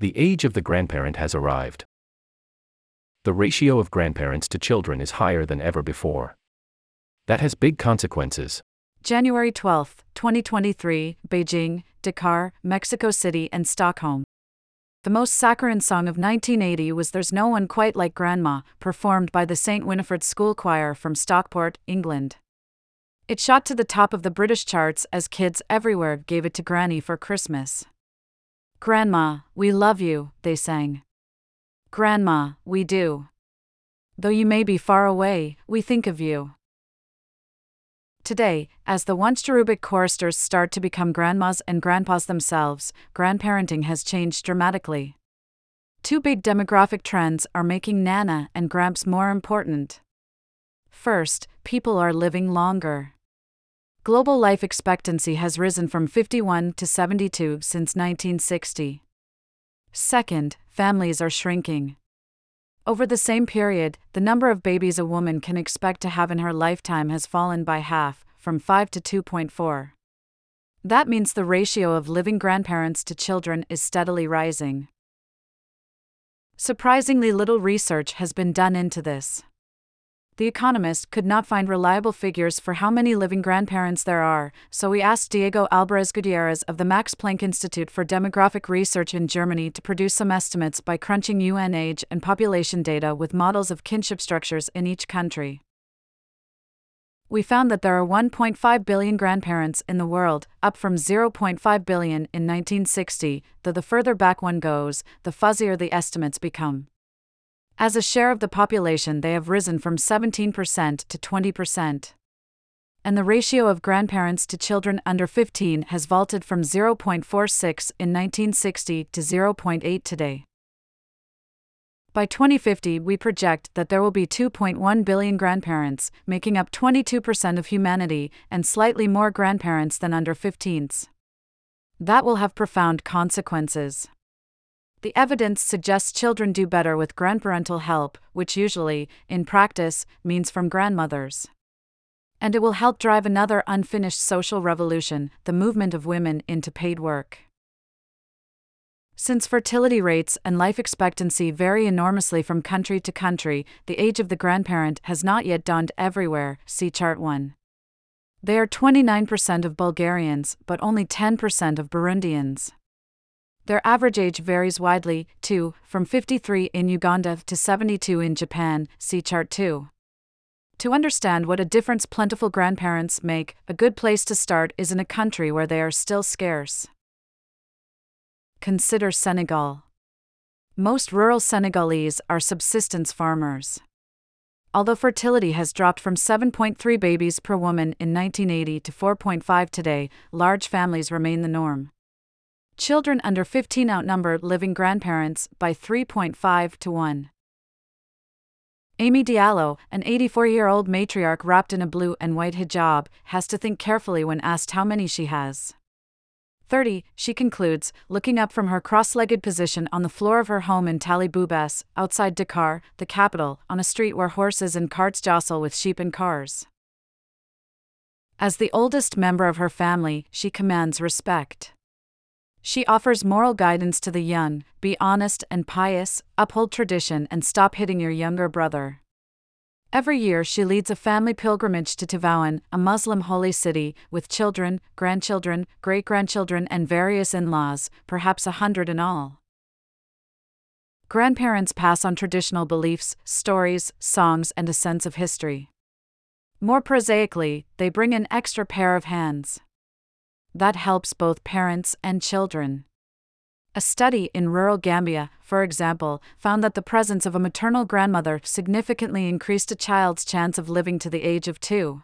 The age of the grandparent has arrived. The ratio of grandparents to children is higher than ever before. That has big consequences. January 12, 2023, Beijing, Dakar, Mexico City, and Stockholm. The most saccharine song of 1980 was There's No One Quite Like Grandma, performed by the St. Winifred School Choir from Stockport, England. It shot to the top of the British charts as kids everywhere gave it to Granny for Christmas. Grandma, we love you, they sang. Grandma, we do. Though you may be far away, we think of you. Today, as the once cherubic choristers start to become grandmas and grandpas themselves, grandparenting has changed dramatically. Two big demographic trends are making Nana and Gramps more important. First, people are living longer. Global life expectancy has risen from 51 to 72 since 1960. Second, families are shrinking. Over the same period, the number of babies a woman can expect to have in her lifetime has fallen by half, from 5 to 2.4. That means the ratio of living grandparents to children is steadily rising. Surprisingly little research has been done into this. The Economist could not find reliable figures for how many living grandparents there are, so we asked Diego Alburez Gutierrez of the Max Planck Institute for Demographic Research in Germany to produce some estimates by crunching UN age and population data with models of kinship structures in each country. We found that there are 1.5 billion grandparents in the world, up from 0.5 billion in 1960, though the further back one goes, the fuzzier the estimates become. As a share of the population, they have risen from 17% to 20%. And the ratio of grandparents to children under 15 has vaulted from 0.46 in 1960 to 0.8 today. By 2050, we project that there will be 2.1 billion grandparents, making up 22% of humanity, and slightly more grandparents than under 15s. That will have profound consequences. The evidence suggests children do better with grandparental help, which usually, in practice, means from grandmothers. And it will help drive another unfinished social revolution the movement of women into paid work. Since fertility rates and life expectancy vary enormously from country to country, the age of the grandparent has not yet dawned everywhere. See Chart 1. They are 29% of Bulgarians, but only 10% of Burundians. Their average age varies widely, too, from 53 in Uganda to 72 in Japan, see Chart 2. To understand what a difference plentiful grandparents make, a good place to start is in a country where they are still scarce. Consider Senegal. Most rural Senegalese are subsistence farmers. Although fertility has dropped from 7.3 babies per woman in 1980 to 4.5 today, large families remain the norm. Children under 15 outnumber living grandparents by 3.5 to 1. Amy Diallo, an 84 year old matriarch wrapped in a blue and white hijab, has to think carefully when asked how many she has. 30, she concludes, looking up from her cross legged position on the floor of her home in Talleboubès, outside Dakar, the capital, on a street where horses and carts jostle with sheep and cars. As the oldest member of her family, she commands respect. She offers moral guidance to the young be honest and pious, uphold tradition, and stop hitting your younger brother. Every year, she leads a family pilgrimage to Tivaouane, a Muslim holy city, with children, grandchildren, great grandchildren, and various in laws, perhaps a hundred in all. Grandparents pass on traditional beliefs, stories, songs, and a sense of history. More prosaically, they bring an extra pair of hands that helps both parents and children. A study in rural Gambia, for example, found that the presence of a maternal grandmother significantly increased a child's chance of living to the age of two.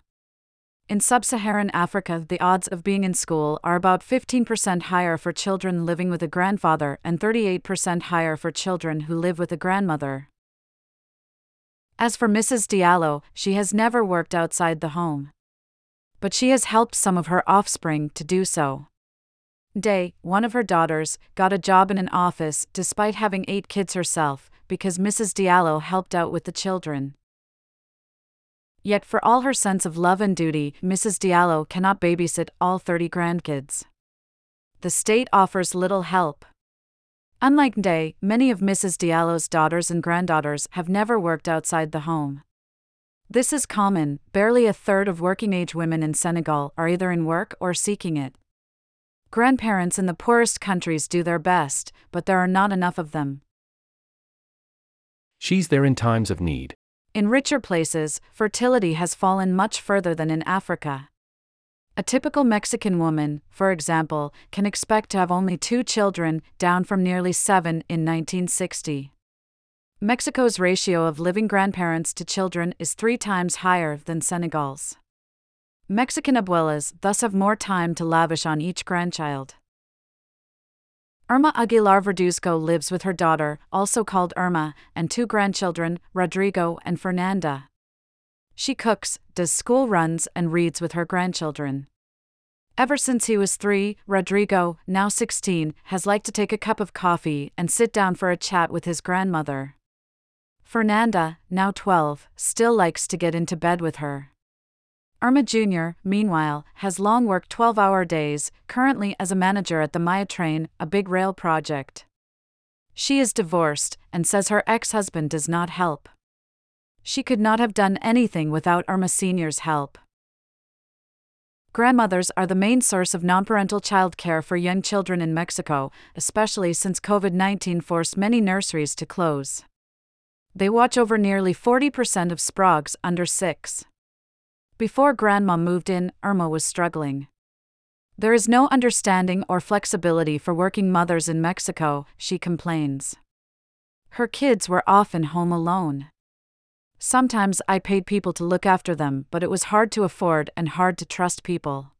In sub Saharan Africa, the odds of being in school are about 15% higher for children living with a grandfather and 38% higher for children who live with a grandmother. As for Mrs. Diallo, she has never worked outside the home but she has helped some of her offspring to do so. Day, one of her daughters, got a job in an office despite having eight kids herself, because Mrs. Diallo helped out with the children. Yet, for all her sense of love and duty, Mrs. Diallo cannot babysit all 30 grandkids. The state offers little help. Unlike Day, many of Mrs. Diallo's daughters and granddaughters have never worked outside the home. This is common, barely a third of working age women in Senegal are either in work or seeking it. Grandparents in the poorest countries do their best, but there are not enough of them. She's there in times of need. In richer places, fertility has fallen much further than in Africa. A typical Mexican woman, for example, can expect to have only two children, down from nearly seven in 1960. Mexico's ratio of living grandparents to children is three times higher than Senegal's. Mexican abuelas thus have more time to lavish on each grandchild. Irma Aguilar Verduzco lives with her daughter, also called Irma, and two grandchildren, Rodrigo and Fernanda. She cooks, does school runs, and reads with her grandchildren. Ever since he was three, Rodrigo, now 16, has liked to take a cup of coffee and sit down for a chat with his grandmother. Fernanda, now 12, still likes to get into bed with her. Irma Jr., meanwhile, has long worked 12 hour days, currently as a manager at the Maya Train, a big rail project. She is divorced and says her ex husband does not help. She could not have done anything without Irma Sr.'s help. Grandmothers are the main source of nonparental child care for young children in Mexico, especially since COVID 19 forced many nurseries to close. They watch over nearly 40% of Spragues under 6. Before Grandma moved in, Irma was struggling. There is no understanding or flexibility for working mothers in Mexico, she complains. Her kids were often home alone. Sometimes I paid people to look after them, but it was hard to afford and hard to trust people.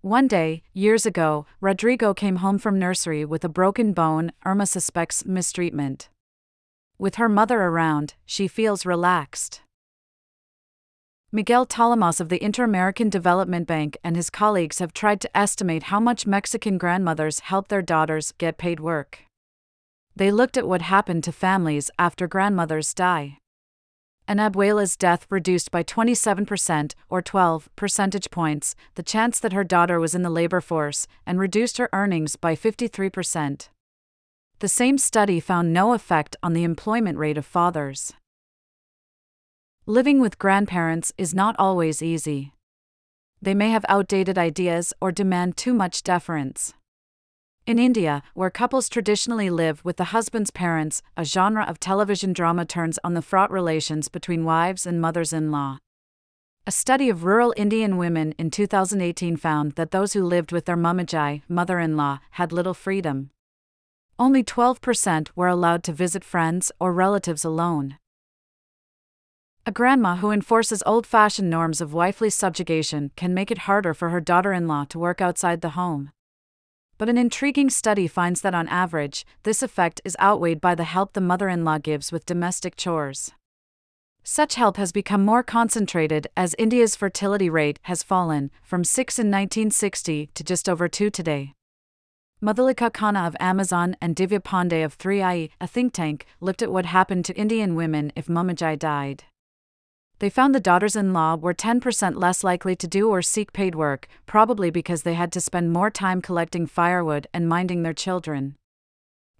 One day, years ago, Rodrigo came home from nursery with a broken bone. Irma suspects mistreatment. With her mother around, she feels relaxed. Miguel Talamas of the Inter American Development Bank and his colleagues have tried to estimate how much Mexican grandmothers help their daughters get paid work. They looked at what happened to families after grandmothers die. An abuela's death reduced by 27%, or 12 percentage points, the chance that her daughter was in the labor force, and reduced her earnings by 53%. The same study found no effect on the employment rate of fathers. Living with grandparents is not always easy. They may have outdated ideas or demand too much deference. In India, where couples traditionally live with the husband's parents, a genre of television drama turns on the fraught relations between wives and mothers in law. A study of rural Indian women in 2018 found that those who lived with their mumajai, mother in law, had little freedom. Only 12% were allowed to visit friends or relatives alone. A grandma who enforces old fashioned norms of wifely subjugation can make it harder for her daughter in law to work outside the home. But an intriguing study finds that on average, this effect is outweighed by the help the mother in law gives with domestic chores. Such help has become more concentrated as India's fertility rate has fallen from 6 in 1960 to just over 2 today. Madhulika Khanna of Amazon and Divya Pandey of 3i, a think tank, looked at what happened to Indian women if Mumajai died. They found the daughters in law were 10% less likely to do or seek paid work, probably because they had to spend more time collecting firewood and minding their children.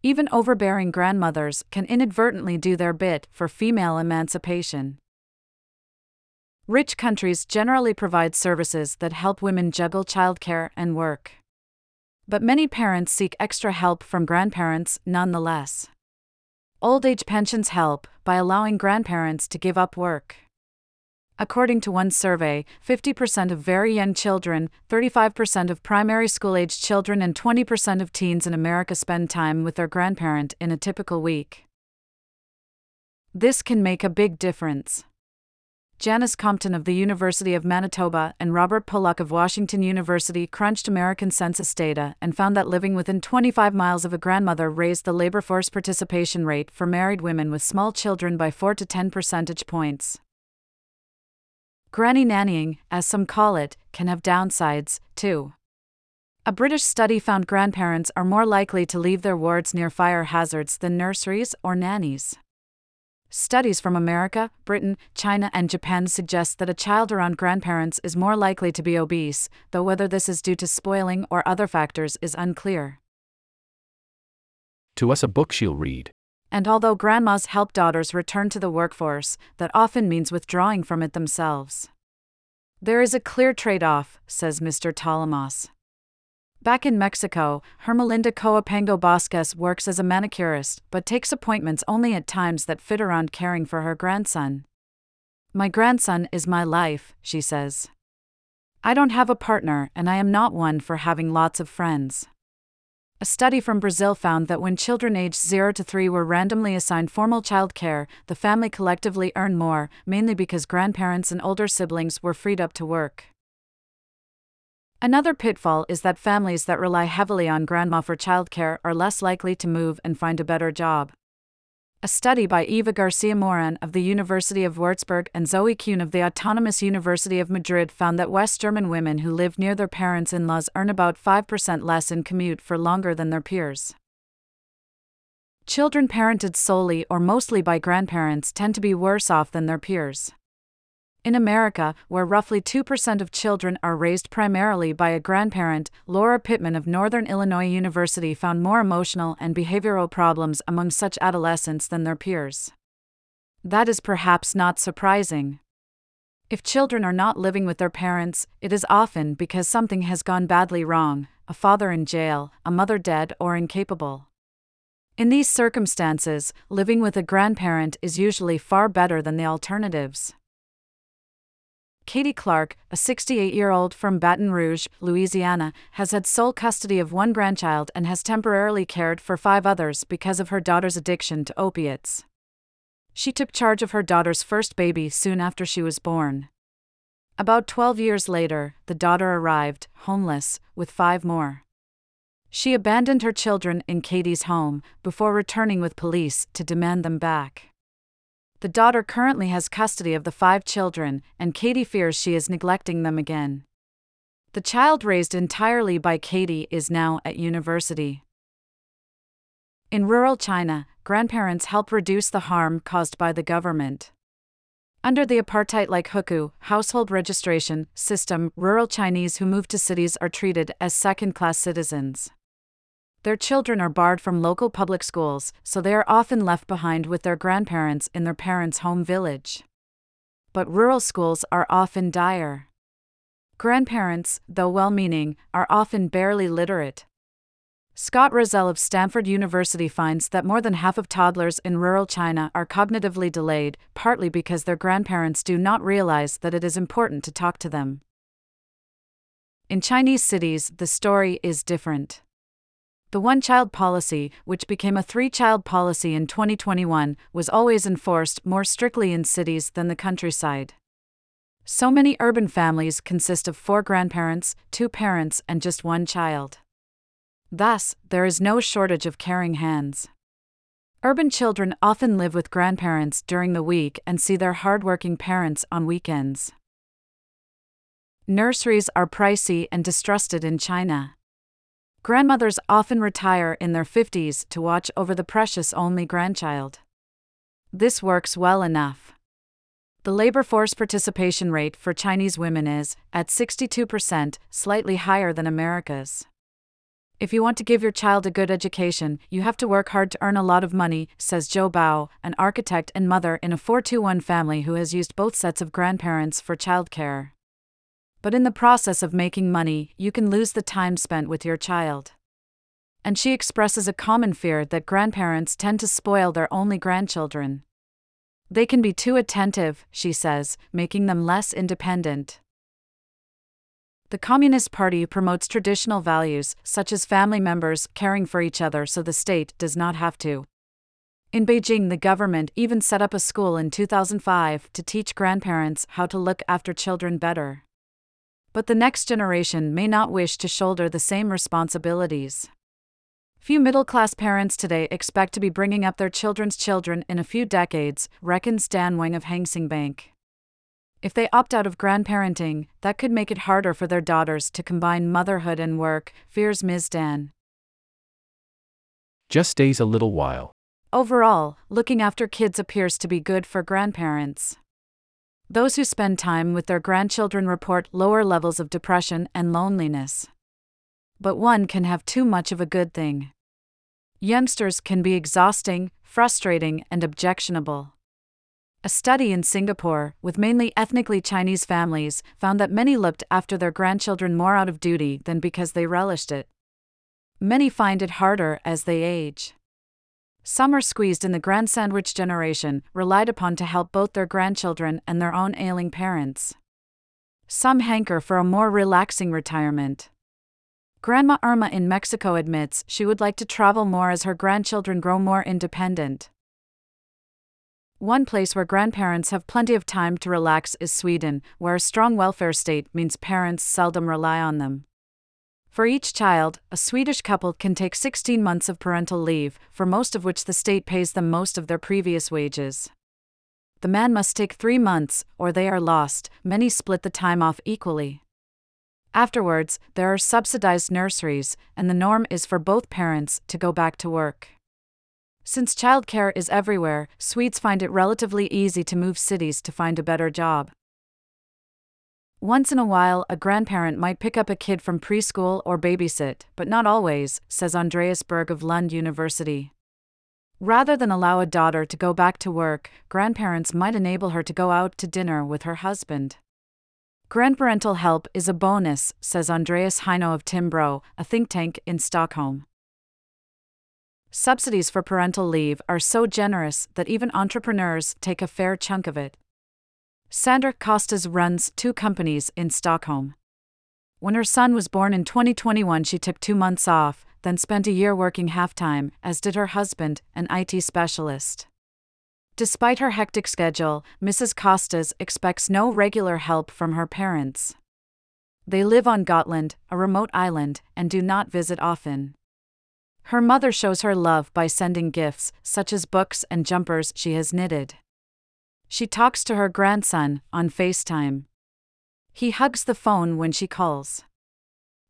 Even overbearing grandmothers can inadvertently do their bit for female emancipation. Rich countries generally provide services that help women juggle childcare and work but many parents seek extra help from grandparents nonetheless. Old age pensions help by allowing grandparents to give up work. According to one survey, 50% of very young children, 35% of primary school age children, and 20% of teens in America spend time with their grandparent in a typical week. This can make a big difference. Janice Compton of the University of Manitoba and Robert Pollak of Washington University crunched American census data and found that living within 25 miles of a grandmother raised the labor force participation rate for married women with small children by 4 to 10 percentage points. Granny nannying, as some call it, can have downsides, too. A British study found grandparents are more likely to leave their wards near fire hazards than nurseries or nannies. Studies from America, Britain, China, and Japan suggest that a child around grandparents is more likely to be obese, though whether this is due to spoiling or other factors is unclear. To us, a book she'll read. And although grandmas help daughters return to the workforce, that often means withdrawing from it themselves. There is a clear trade off, says Mr. Talamas. Back in Mexico, Hermelinda Coapango Bosques works as a manicurist, but takes appointments only at times that fit around caring for her grandson. My grandson is my life, she says. I don't have a partner, and I am not one for having lots of friends. A study from Brazil found that when children aged 0 to 3 were randomly assigned formal child care, the family collectively earned more, mainly because grandparents and older siblings were freed up to work. Another pitfall is that families that rely heavily on grandma for childcare are less likely to move and find a better job. A study by Eva Garcia Moran of the University of Würzburg and Zoe Kuehn of the Autonomous University of Madrid found that West German women who live near their parents in laws earn about 5% less in commute for longer than their peers. Children parented solely or mostly by grandparents tend to be worse off than their peers. In America, where roughly 2% of children are raised primarily by a grandparent, Laura Pittman of Northern Illinois University found more emotional and behavioral problems among such adolescents than their peers. That is perhaps not surprising. If children are not living with their parents, it is often because something has gone badly wrong a father in jail, a mother dead, or incapable. In these circumstances, living with a grandparent is usually far better than the alternatives. Katie Clark, a 68 year old from Baton Rouge, Louisiana, has had sole custody of one grandchild and has temporarily cared for five others because of her daughter's addiction to opiates. She took charge of her daughter's first baby soon after she was born. About 12 years later, the daughter arrived, homeless, with five more. She abandoned her children in Katie's home before returning with police to demand them back. The daughter currently has custody of the five children, and Katie fears she is neglecting them again. The child raised entirely by Katie is now at university. In rural China, grandparents help reduce the harm caused by the government. Under the apartheid like hukou household registration system, rural Chinese who move to cities are treated as second class citizens. Their children are barred from local public schools, so they are often left behind with their grandparents in their parents' home village. But rural schools are often dire. Grandparents, though well meaning, are often barely literate. Scott Rozelle of Stanford University finds that more than half of toddlers in rural China are cognitively delayed, partly because their grandparents do not realize that it is important to talk to them. In Chinese cities, the story is different. The one child policy, which became a three child policy in 2021, was always enforced more strictly in cities than the countryside. So many urban families consist of four grandparents, two parents, and just one child. Thus, there is no shortage of caring hands. Urban children often live with grandparents during the week and see their hardworking parents on weekends. Nurseries are pricey and distrusted in China. Grandmothers often retire in their 50s to watch over the precious only grandchild. This works well enough. The labor force participation rate for Chinese women is, at 62%, slightly higher than America's. If you want to give your child a good education, you have to work hard to earn a lot of money, says Joe Bao, an architect and mother in a 421 family who has used both sets of grandparents for childcare but in the process of making money, you can lose the time spent with your child. And she expresses a common fear that grandparents tend to spoil their only grandchildren. They can be too attentive, she says, making them less independent. The Communist Party promotes traditional values, such as family members caring for each other so the state does not have to. In Beijing, the government even set up a school in 2005 to teach grandparents how to look after children better but the next generation may not wish to shoulder the same responsibilities. Few middle class parents today expect to be bringing up their children's children in a few decades, reckons Dan Wang of Hang Seng Bank. If they opt out of grandparenting, that could make it harder for their daughters to combine motherhood and work, fears Ms. Dan. Just stays a little while. Overall, looking after kids appears to be good for grandparents. Those who spend time with their grandchildren report lower levels of depression and loneliness. But one can have too much of a good thing. Youngsters can be exhausting, frustrating, and objectionable. A study in Singapore, with mainly ethnically Chinese families, found that many looked after their grandchildren more out of duty than because they relished it. Many find it harder as they age. Some are squeezed in the grand sandwich generation, relied upon to help both their grandchildren and their own ailing parents. Some hanker for a more relaxing retirement. Grandma Irma in Mexico admits she would like to travel more as her grandchildren grow more independent. One place where grandparents have plenty of time to relax is Sweden, where a strong welfare state means parents seldom rely on them. For each child, a Swedish couple can take 16 months of parental leave, for most of which the state pays them most of their previous wages. The man must take three months, or they are lost, many split the time off equally. Afterwards, there are subsidized nurseries, and the norm is for both parents to go back to work. Since childcare is everywhere, Swedes find it relatively easy to move cities to find a better job. Once in a while, a grandparent might pick up a kid from preschool or babysit, but not always, says Andreas Bergh of Lund University. Rather than allow a daughter to go back to work, grandparents might enable her to go out to dinner with her husband. Grandparental help is a bonus, says Andreas Heino of Timbro, a think tank in Stockholm. Subsidies for parental leave are so generous that even entrepreneurs take a fair chunk of it. Sandra Costas runs two companies in Stockholm. When her son was born in 2021, she took two months off, then spent a year working half time, as did her husband, an IT specialist. Despite her hectic schedule, Mrs. Costas expects no regular help from her parents. They live on Gotland, a remote island, and do not visit often. Her mother shows her love by sending gifts, such as books and jumpers she has knitted. She talks to her grandson on FaceTime. He hugs the phone when she calls.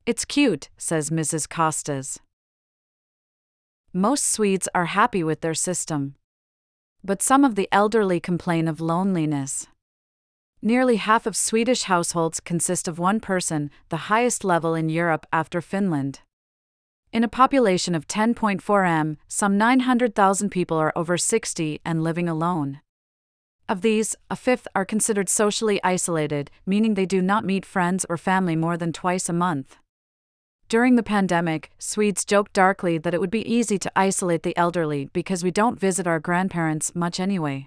It's cute, says Mrs. Costas. Most Swedes are happy with their system. But some of the elderly complain of loneliness. Nearly half of Swedish households consist of one person, the highest level in Europe after Finland. In a population of 10.4 m, some 900,000 people are over 60 and living alone. Of these, a fifth are considered socially isolated, meaning they do not meet friends or family more than twice a month. During the pandemic, Swedes joked darkly that it would be easy to isolate the elderly because we don't visit our grandparents much anyway.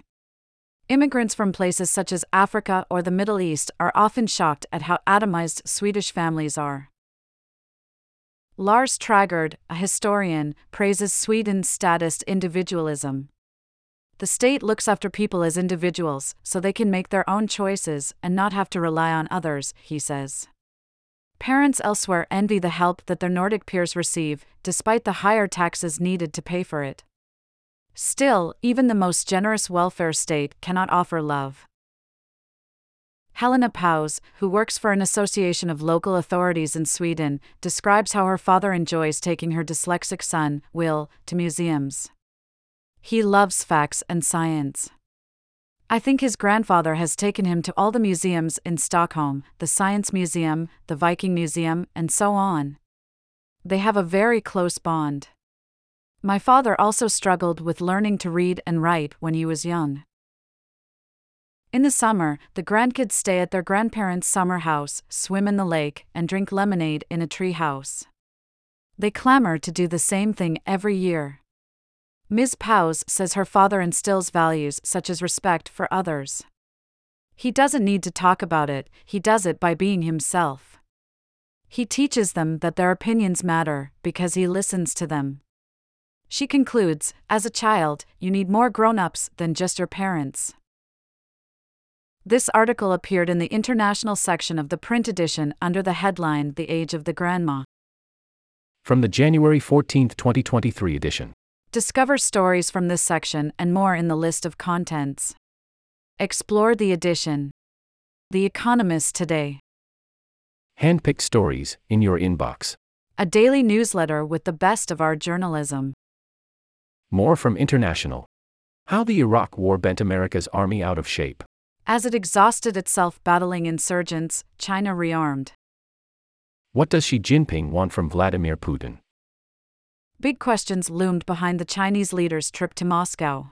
Immigrants from places such as Africa or the Middle East are often shocked at how atomized Swedish families are. Lars Trägårdh, a historian, praises Sweden's statist individualism. The state looks after people as individuals so they can make their own choices and not have to rely on others, he says. Parents elsewhere envy the help that their Nordic peers receive, despite the higher taxes needed to pay for it. Still, even the most generous welfare state cannot offer love. Helena Paus, who works for an association of local authorities in Sweden, describes how her father enjoys taking her dyslexic son, Will, to museums. He loves facts and science. I think his grandfather has taken him to all the museums in Stockholm the Science Museum, the Viking Museum, and so on. They have a very close bond. My father also struggled with learning to read and write when he was young. In the summer, the grandkids stay at their grandparents' summer house, swim in the lake, and drink lemonade in a tree house. They clamor to do the same thing every year. Ms. Paus says her father instills values such as respect for others. He doesn't need to talk about it, he does it by being himself. He teaches them that their opinions matter because he listens to them. She concludes As a child, you need more grown ups than just your parents. This article appeared in the international section of the print edition under the headline The Age of the Grandma. From the January 14, 2023 edition. Discover stories from this section and more in the list of contents. Explore the edition. The Economist Today. Handpicked stories in your inbox. A daily newsletter with the best of our journalism. More from International. How the Iraq War bent America's army out of shape. As it exhausted itself battling insurgents, China rearmed. What does Xi Jinping want from Vladimir Putin? Big questions loomed behind the Chinese leader's trip to Moscow.